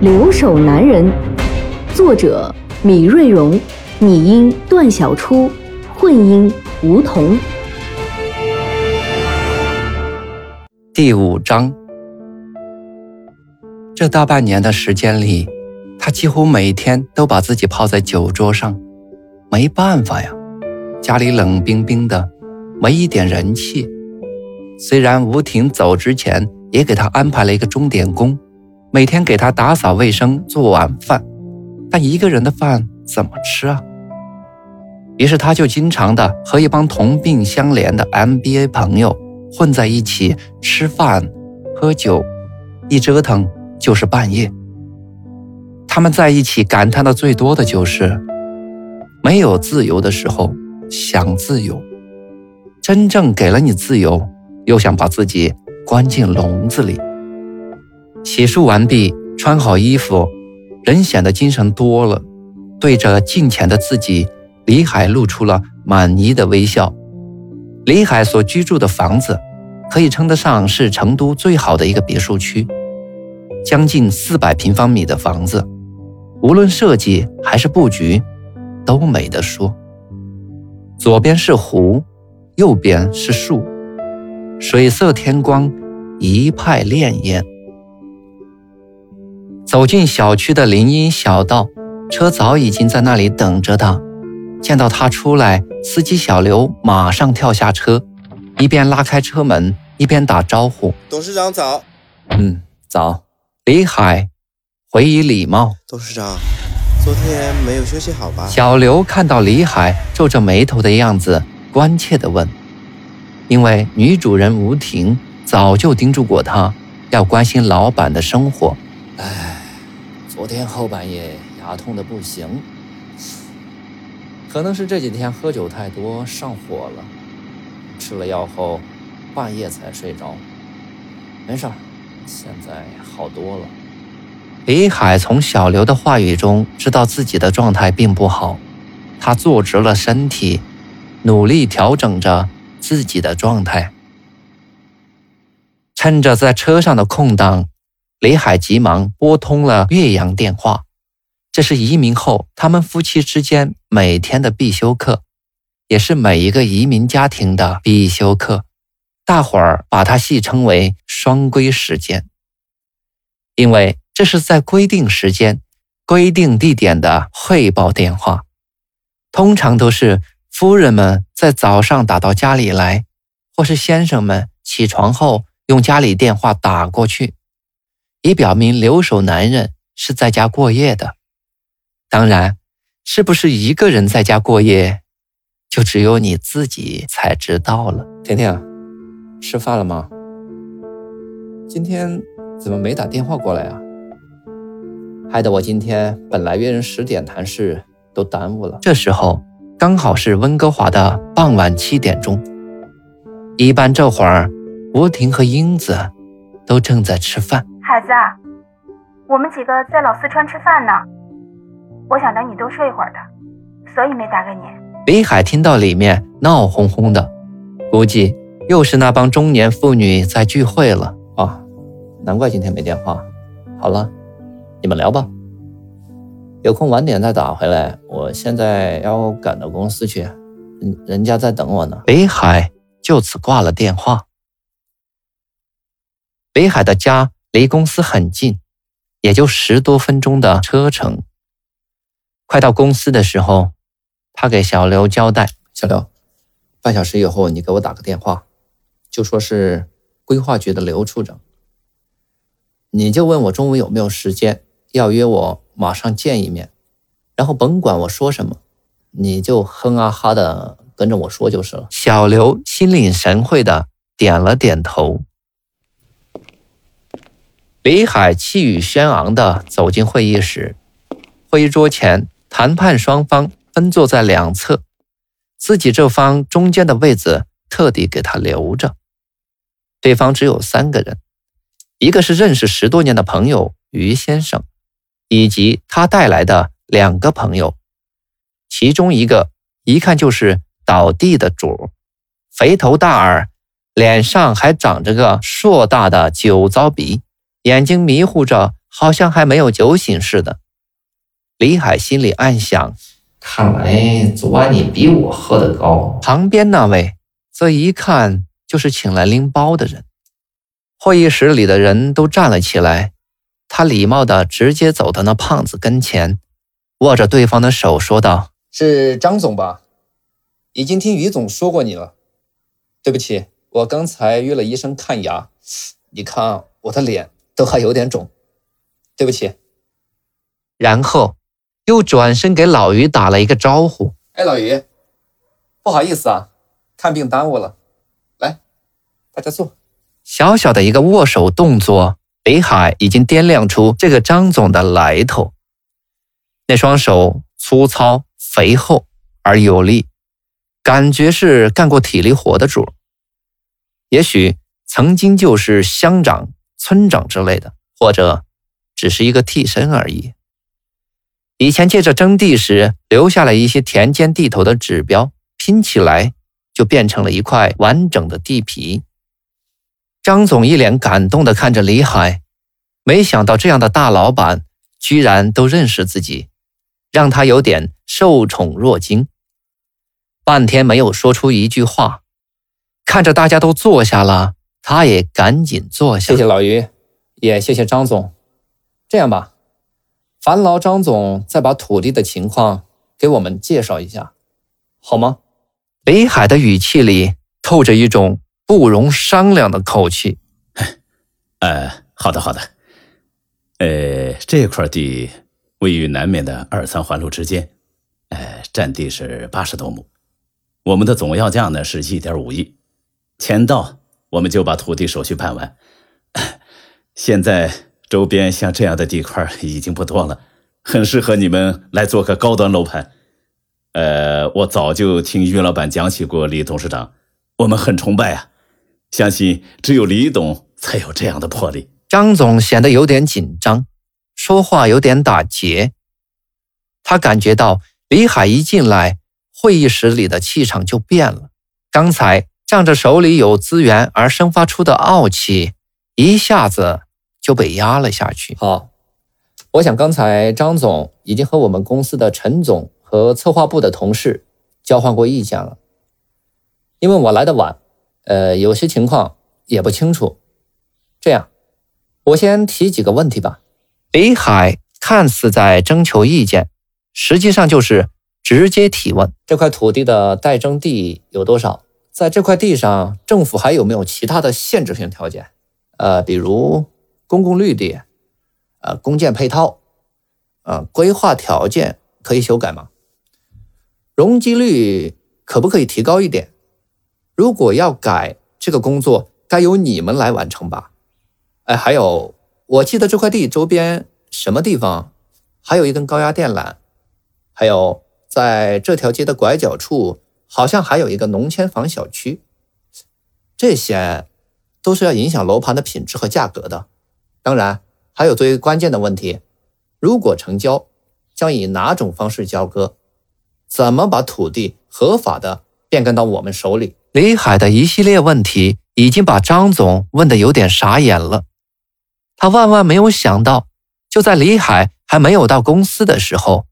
留守男人》，作者米瑞荣，拟音段小初，混音吴桐。第五章，这大半年的时间里，他几乎每天都把自己泡在酒桌上。没办法呀，家里冷冰冰的，没一点人气。虽然吴婷走之前也给他安排了一个钟点工，每天给他打扫卫生、做晚饭，但一个人的饭怎么吃啊？于是他就经常的和一帮同病相怜的 MBA 朋友混在一起吃饭、喝酒，一折腾就是半夜。他们在一起感叹的最多的就是，没有自由的时候想自由，真正给了你自由。又想把自己关进笼子里。洗漱完毕，穿好衣服，人显得精神多了。对着镜前的自己，李海露出了满意的微笑。李海所居住的房子，可以称得上是成都最好的一个别墅区，将近四百平方米的房子，无论设计还是布局，都没得说。左边是湖，右边是树。水色天光，一派潋滟。走进小区的林荫小道，车早已经在那里等着他。见到他出来，司机小刘马上跳下车，一边拉开车门，一边打招呼：“董事长早。”“嗯，早。”李海回以礼貌。“董事长，昨天没有休息好吧？”小刘看到李海皱着眉头的样子，关切地问。因为女主人吴婷早就叮嘱过他，要关心老板的生活。唉，昨天后半夜牙痛的不行，可能是这几天喝酒太多上火了，吃了药后半夜才睡着。没事，现在好多了。李海从小刘的话语中知道自己的状态并不好，他坐直了身体，努力调整着。自己的状态，趁着在车上的空档，李海急忙拨通了岳阳电话。这是移民后他们夫妻之间每天的必修课，也是每一个移民家庭的必修课。大伙儿把它戏称为“双规时间”，因为这是在规定时间、规定地点的汇报电话，通常都是。夫人们在早上打到家里来，或是先生们起床后用家里电话打过去，以表明留守男人是在家过夜的。当然，是不是一个人在家过夜，就只有你自己才知道了。婷婷，吃饭了吗？今天怎么没打电话过来啊？害得我今天本来约人十点谈事都耽误了。这时候。刚好是温哥华的傍晚七点钟，一般这会儿，吴婷和英子都正在吃饭。孩子，我们几个在老四川吃饭呢，我想等你多睡一会儿的，所以没打给你。李海听到里面闹哄哄的，估计又是那帮中年妇女在聚会了啊，难怪今天没电话。好了，你们聊吧。有空晚点再打回来，我现在要赶到公司去，人人家在等我呢。北海就此挂了电话。北海的家离公司很近，也就十多分钟的车程。快到公司的时候，他给小刘交代：“小刘，半小时以后你给我打个电话，就说是规划局的刘处长，你就问我中午有没有时间，要约我。”马上见一面，然后甭管我说什么，你就哼啊哈的跟着我说就是了。小刘心领神会的点了点头。李海气宇轩昂地走进会议室，会议桌前，谈判双方分坐在两侧，自己这方中间的位子特地给他留着。对方只有三个人，一个是认识十多年的朋友于先生，以及他带来的两个朋友，其中一个一看就是倒地的主，肥头大耳，脸上还长着个硕大的酒糟鼻。眼睛迷糊着，好像还没有酒醒似的。李海心里暗想：看来昨晚你比我喝得高。旁边那位则一看就是请来拎包的人。会议室里的人都站了起来，他礼貌地直接走到那胖子跟前，握着对方的手说道：“是张总吧？已经听于总说过你了。对不起，我刚才约了医生看牙，你看我的脸。”都还有点肿，对不起。然后又转身给老于打了一个招呼：“哎，老于，不好意思啊，看病耽误了。来，大家坐。”小小的一个握手动作，北海已经掂量出这个张总的来头。那双手粗糙、肥厚而有力，感觉是干过体力活的主。也许曾经就是乡长。村长之类的，或者只是一个替身而已。以前借着征地时留下了一些田间地头的指标，拼起来就变成了一块完整的地皮。张总一脸感动地看着李海，没想到这样的大老板居然都认识自己，让他有点受宠若惊。半天没有说出一句话，看着大家都坐下了。他也赶紧坐下。谢谢老于，也谢谢张总。这样吧，烦劳张总再把土地的情况给我们介绍一下，好吗？北海的语气里透着一种不容商量的口气。呃，好的，好的。呃，这块地位于南面的二三环路之间，呃，占地是八十多亩，我们的总要价呢是一点五亿，钱到。我们就把土地手续办完。现在周边像这样的地块已经不多了，很适合你们来做个高端楼盘。呃，我早就听于老板讲起过李董事长，我们很崇拜啊，相信只有李董才有这样的魄力。张总显得有点紧张，说话有点打结。他感觉到李海一进来，会议室里的气场就变了。刚才。仗着手里有资源而生发出的傲气，一下子就被压了下去。好，我想刚才张总已经和我们公司的陈总和策划部的同事交换过意见了。因为我来的晚，呃，有些情况也不清楚。这样，我先提几个问题吧。李海看似在征求意见，实际上就是直接提问：这块土地的待征地有多少？在这块地上，政府还有没有其他的限制性条件？呃，比如公共绿地，呃，公建配套，呃，规划条件可以修改吗？容积率可不可以提高一点？如果要改，这个工作该由你们来完成吧？哎，还有，我记得这块地周边什么地方还有一根高压电缆，还有在这条街的拐角处。好像还有一个农迁房小区，这些都是要影响楼盘的品质和价格的。当然，还有最为关键的问题：如果成交，将以哪种方式交割？怎么把土地合法的变更到我们手里？李海的一系列问题已经把张总问得有点傻眼了。他万万没有想到，就在李海还没有到公司的时候，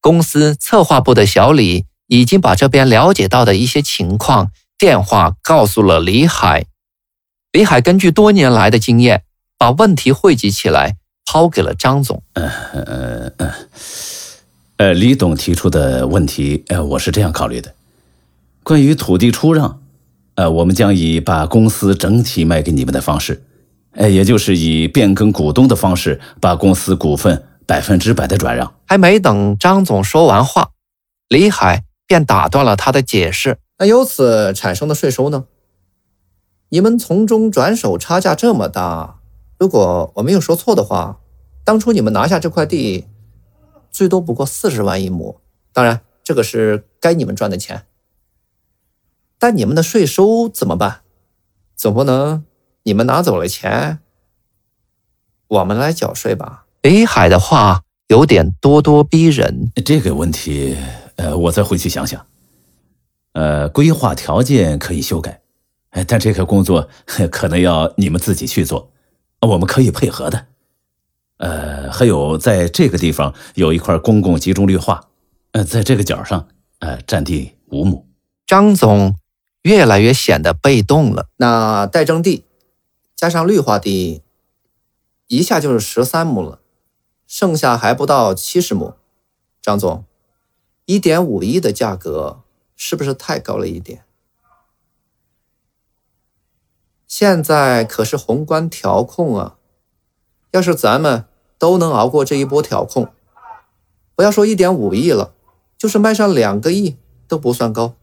公司策划部的小李。已经把这边了解到的一些情况电话告诉了李海。李海根据多年来的经验，把问题汇集起来，抛给了张总。呃呃呃，呃，李董提出的问题，呃，我是这样考虑的：关于土地出让，呃，我们将以把公司整体卖给你们的方式，呃，也就是以变更股东的方式，把公司股份百分之百的转让。还没等张总说完话，李海。便打断了他的解释。那由此产生的税收呢？你们从中转手差价这么大，如果我没有说错的话，当初你们拿下这块地，最多不过四十万一亩。当然，这个是该你们赚的钱。但你们的税收怎么办？总不能你们拿走了钱，我们来缴税吧？北海的话有点咄咄逼人。这个问题，呃，我再回去想想。呃，规划条件可以修改，但这个工作可能要你们自己去做。我们可以配合的，呃，还有在这个地方有一块公共集中绿化，呃，在这个角上，呃，占地五亩。张总越来越显得被动了。那待征地加上绿化地，一下就是十三亩了，剩下还不到七十亩。张总，一点五亿的价格是不是太高了一点？现在可是宏观调控啊！要是咱们都能熬过这一波调控，不要说一点五亿了，就是卖上两个亿都不算高。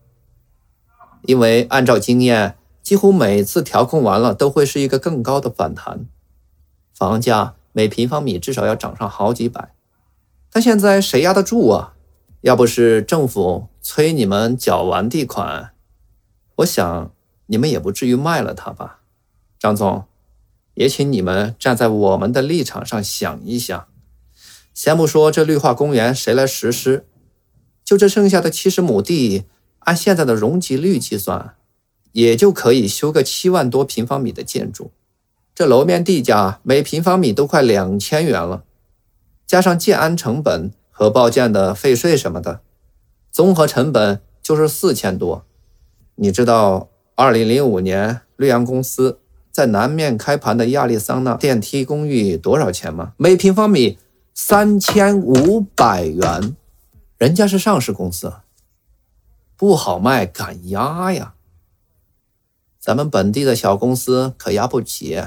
因为按照经验，几乎每次调控完了都会是一个更高的反弹，房价每平方米至少要涨上好几百。但现在谁压得住啊？要不是政府催你们缴完地款，我想。你们也不至于卖了它吧，张总，也请你们站在我们的立场上想一想。先不说这绿化公园谁来实施，就这剩下的七十亩地，按现在的容积率计算，也就可以修个七万多平方米的建筑。这楼面地价每平方米都快两千元了，加上建安成本和报建的费税什么的，综合成本就是四千多。你知道？二零零五年，绿阳公司在南面开盘的亚利桑那电梯公寓多少钱吗？每平方米三千五百元。人家是上市公司，不好卖，敢压呀？咱们本地的小公司可压不起。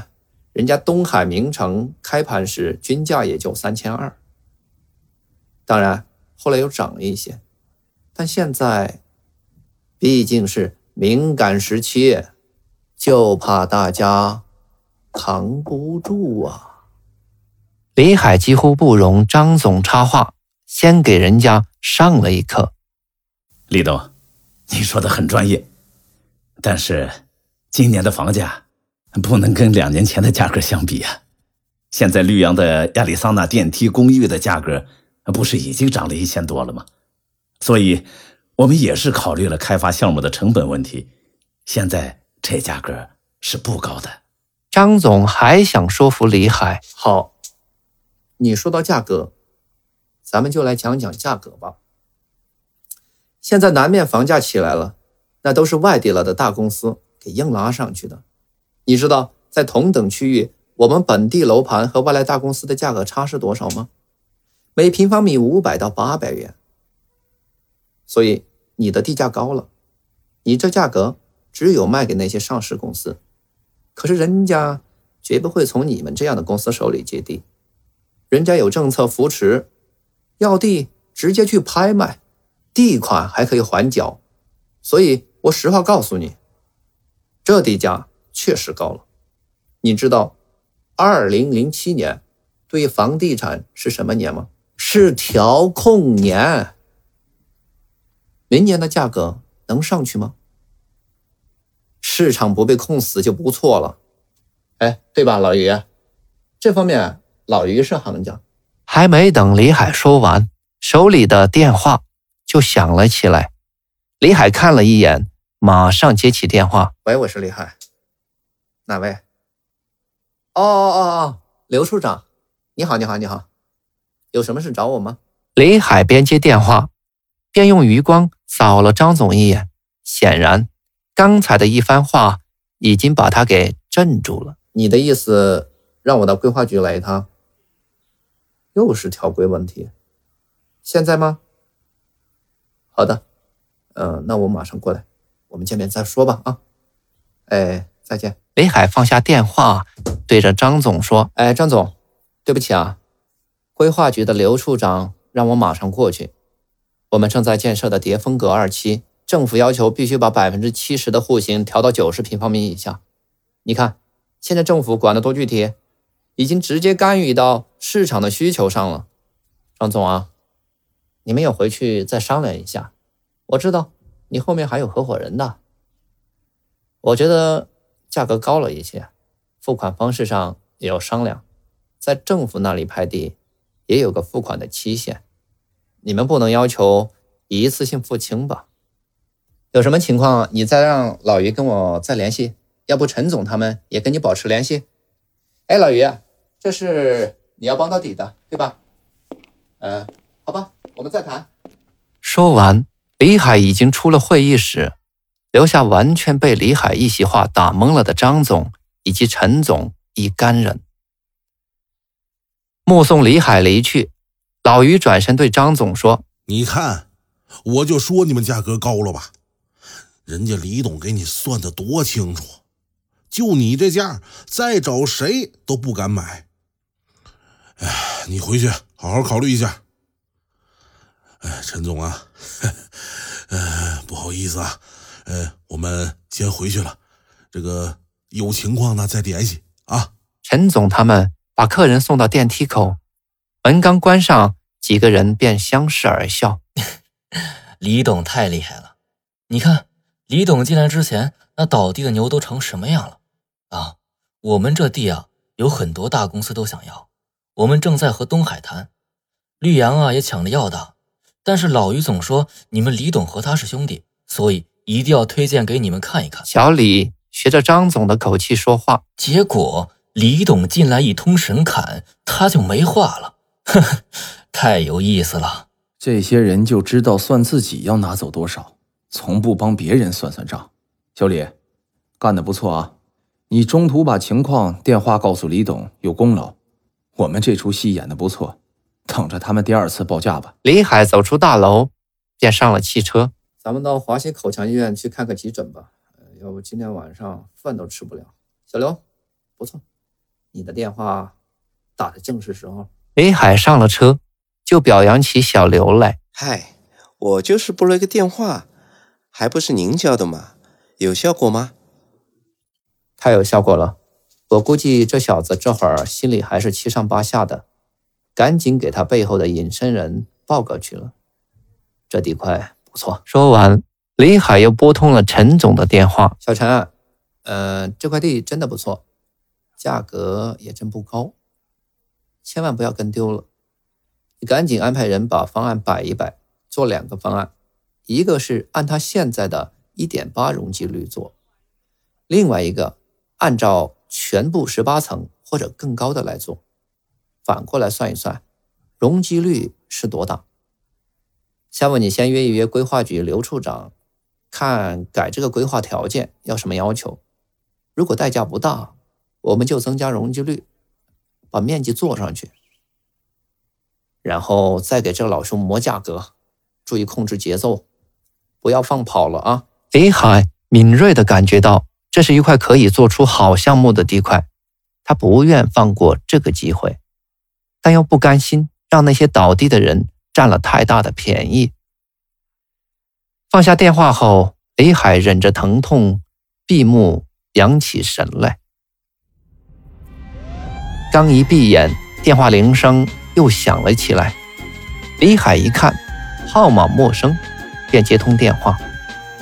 人家东海名城开盘时均价也就三千二，当然后来又涨了一些，但现在毕竟是。敏感时期，就怕大家扛不住啊！李海几乎不容张总插话，先给人家上了一课。李董，你说的很专业，但是今年的房价不能跟两年前的价格相比啊！现在绿阳的亚利桑那电梯公寓的价格不是已经涨了一千多了吗？所以。我们也是考虑了开发项目的成本问题，现在这价格是不高的。张总还想说服李海，好，你说到价格，咱们就来讲讲价格吧。现在南面房价起来了，那都是外地了的大公司给硬拉上去的。你知道在同等区域，我们本地楼盘和外来大公司的价格差是多少吗？每平方米五百到八百元。所以。你的地价高了，你这价格只有卖给那些上市公司，可是人家绝不会从你们这样的公司手里接地，人家有政策扶持，要地直接去拍卖，地款还可以缓缴，所以我实话告诉你，这地价确实高了。你知道，二零零七年对房地产是什么年吗？是调控年。明年的价格能上去吗？市场不被控死就不错了，哎，对吧，老于？这方面老于是行家。还没等李海说完，手里的电话就响了起来。李海看了一眼，马上接起电话：“喂，我是李海，哪位？哦哦哦哦，刘处长，你好，你好，你好，有什么事找我吗？”李海边接电话。边用余光扫了张总一眼，显然刚才的一番话已经把他给镇住了。你的意思让我到规划局来一趟？又是条规问题？现在吗？好的，嗯，那我马上过来，我们见面再说吧。啊，哎，再见。北海放下电话，对着张总说：“哎，张总，对不起啊，规划局的刘处长让我马上过去。”我们正在建设的叠峰阁二期，政府要求必须把百分之七十的户型调到九十平方米以下。你看，现在政府管得多具体，已经直接干预到市场的需求上了。张总啊，你们也回去再商量一下。我知道你后面还有合伙人的，我觉得价格高了一些，付款方式上也要商量。在政府那里拍地，也有个付款的期限，你们不能要求一次性付清吧？有什么情况，你再让老于跟我再联系，要不陈总他们也跟你保持联系。哎，老于，这是你要帮到底的，对吧？嗯，好吧，我们再谈。说完，李海已经出了会议室，留下完全被李海一席话打懵了的张总以及陈总一干人。目送李海离去，老于转身对张总说：“你看，我就说你们价格高了吧？人家李董给你算的多清楚，就你这价，再找谁都不敢买。哎，你回去好好考虑一下。哎，陈总啊，呃，不好意思啊，呃，我们先回去了，这个有情况呢再联系啊。”陈总他们。把客人送到电梯口，门刚关上，几个人便相视而笑。李董太厉害了！你看，李董进来之前，那倒地的牛都成什么样了？啊，我们这地啊，有很多大公司都想要，我们正在和东海谈，绿洋啊也抢着要的。但是老于总说，你们李董和他是兄弟，所以一定要推荐给你们看一看。小李学着张总的口气说话，结果。李董进来一通神侃，他就没话了，呵呵，太有意思了。这些人就知道算自己要拿走多少，从不帮别人算算账。小李，干得不错啊！你中途把情况电话告诉李董，有功劳。我们这出戏演得不错，等着他们第二次报价吧。李海走出大楼，便上了汽车。咱们到华西口腔医院去看看急诊吧，要不今天晚上饭都吃不了。小刘，不错。你的电话打的正是时候。李海上了车，就表扬起小刘来。嗨，我就是拨了一个电话，还不是您教的吗？有效果吗？太有效果了。我估计这小子这会儿心里还是七上八下的，赶紧给他背后的隐身人报告去了。这地块不错。说完，李海又拨通了陈总的电话。小陈，呃，这块地真的不错。价格也真不高，千万不要跟丢了。你赶紧安排人把方案摆一摆，做两个方案，一个是按他现在的一点八容积率做，另外一个按照全部十八层或者更高的来做。反过来算一算，容积率是多大？下面你先约一约规划局刘处长，看改这个规划条件要什么要求。如果代价不大。我们就增加容积率，把面积做上去，然后再给这个老兄磨价格，注意控制节奏，不要放跑了啊！李海敏锐的感觉到，这是一块可以做出好项目的地块，他不愿放过这个机会，但又不甘心让那些倒地的人占了太大的便宜。放下电话后，李海忍着疼痛，闭目养起神来。刚一闭眼，电话铃声又响了起来。李海一看，号码陌生，便接通电话。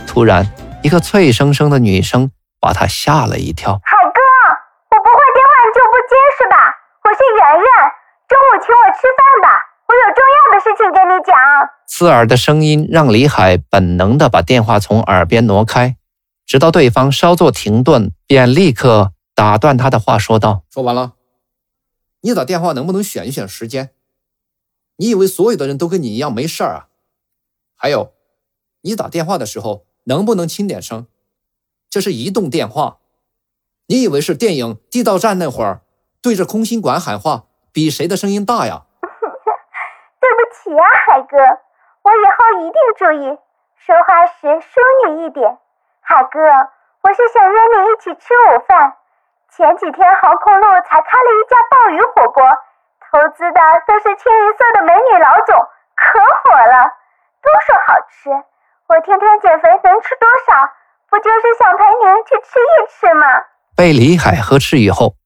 突然，一个脆生生的女声把他吓了一跳：“海哥，我不会电话你就不接是吧？我是圆圆，中午请我吃饭吧，我有重要的事情跟你讲。”刺耳的声音让李海本能地把电话从耳边挪开，直到对方稍作停顿，便立刻打断他的话，说道：“说完了。”你打电话能不能选一选时间？你以为所有的人都跟你一样没事儿啊？还有，你打电话的时候能不能轻点声？这是移动电话，你以为是电影《地道战》那会儿对着空心管喊话，比谁的声音大呀？对不起啊，海哥，我以后一定注意说话时淑女一点。海哥，我是想约你一起吃午饭。前几天航空路才开了一家鲍鱼火锅，投资的都是清一色的美女老总，可火了，都说好吃。我天天减肥能吃多少？不就是想陪您去吃一吃吗？被李海呵斥以后，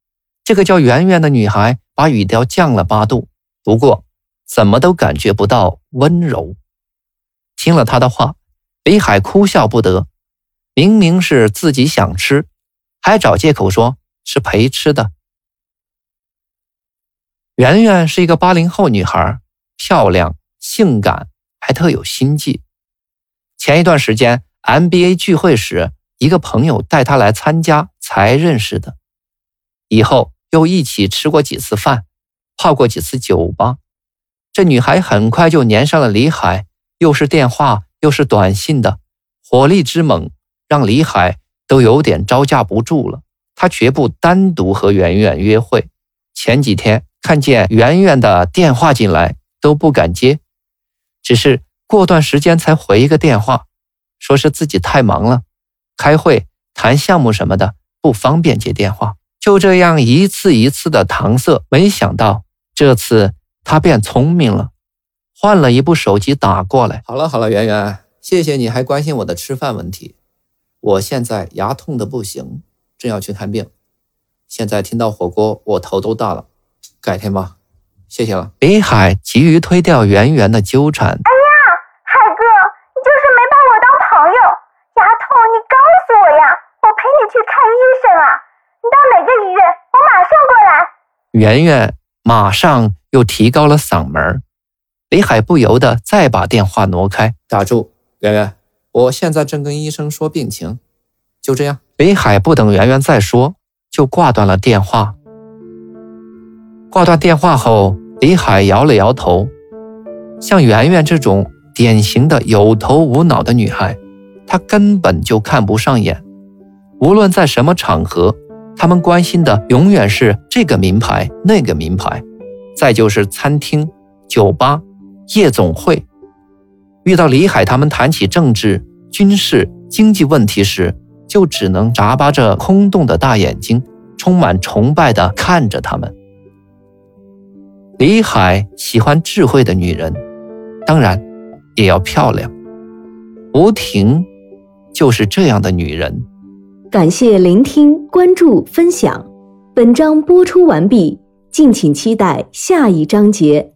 这个叫圆圆的女孩把语调降了八度，不过怎么都感觉不到温柔。听了她的话，李海哭笑不得。明明是自己想吃，还找借口说是陪吃的。圆圆是一个八零后女孩，漂亮、性感，还特有心计。前一段时间 MBA 聚会时，一个朋友带她来参加，才认识的。以后又一起吃过几次饭，泡过几次酒吧。这女孩很快就粘上了李海，又是电话又是短信的，火力之猛。让李海都有点招架不住了。他绝不单独和圆圆约会。前几天看见圆圆的电话进来，都不敢接，只是过段时间才回一个电话，说是自己太忙了，开会谈项目什么的不方便接电话。就这样一次一次的搪塞，没想到这次他变聪明了，换了一部手机打过来。好了好了，圆圆，谢谢你还关心我的吃饭问题。我现在牙痛的不行，正要去看病。现在听到火锅，我头都大了。改天吧，谢谢了。北海急于推掉圆圆的纠缠。哎呀，海哥，你就是没把我当朋友。牙痛，你告诉我呀，我陪你去看医生啊。你到哪个医院？我马上过来。圆圆马上又提高了嗓门。北海不由得再把电话挪开，打住，圆圆。我现在正跟医生说病情，就这样。北海不等圆圆再说，就挂断了电话。挂断电话后，李海摇了摇头。像圆圆这种典型的有头无脑的女孩，他根本就看不上眼。无论在什么场合，他们关心的永远是这个名牌、那个名牌，再就是餐厅、酒吧、夜总会。遇到李海他们谈起政治、军事、经济问题时，就只能眨巴着空洞的大眼睛，充满崇拜地看着他们。李海喜欢智慧的女人，当然也要漂亮。吴婷就是这样的女人。感谢聆听、关注、分享，本章播出完毕，敬请期待下一章节。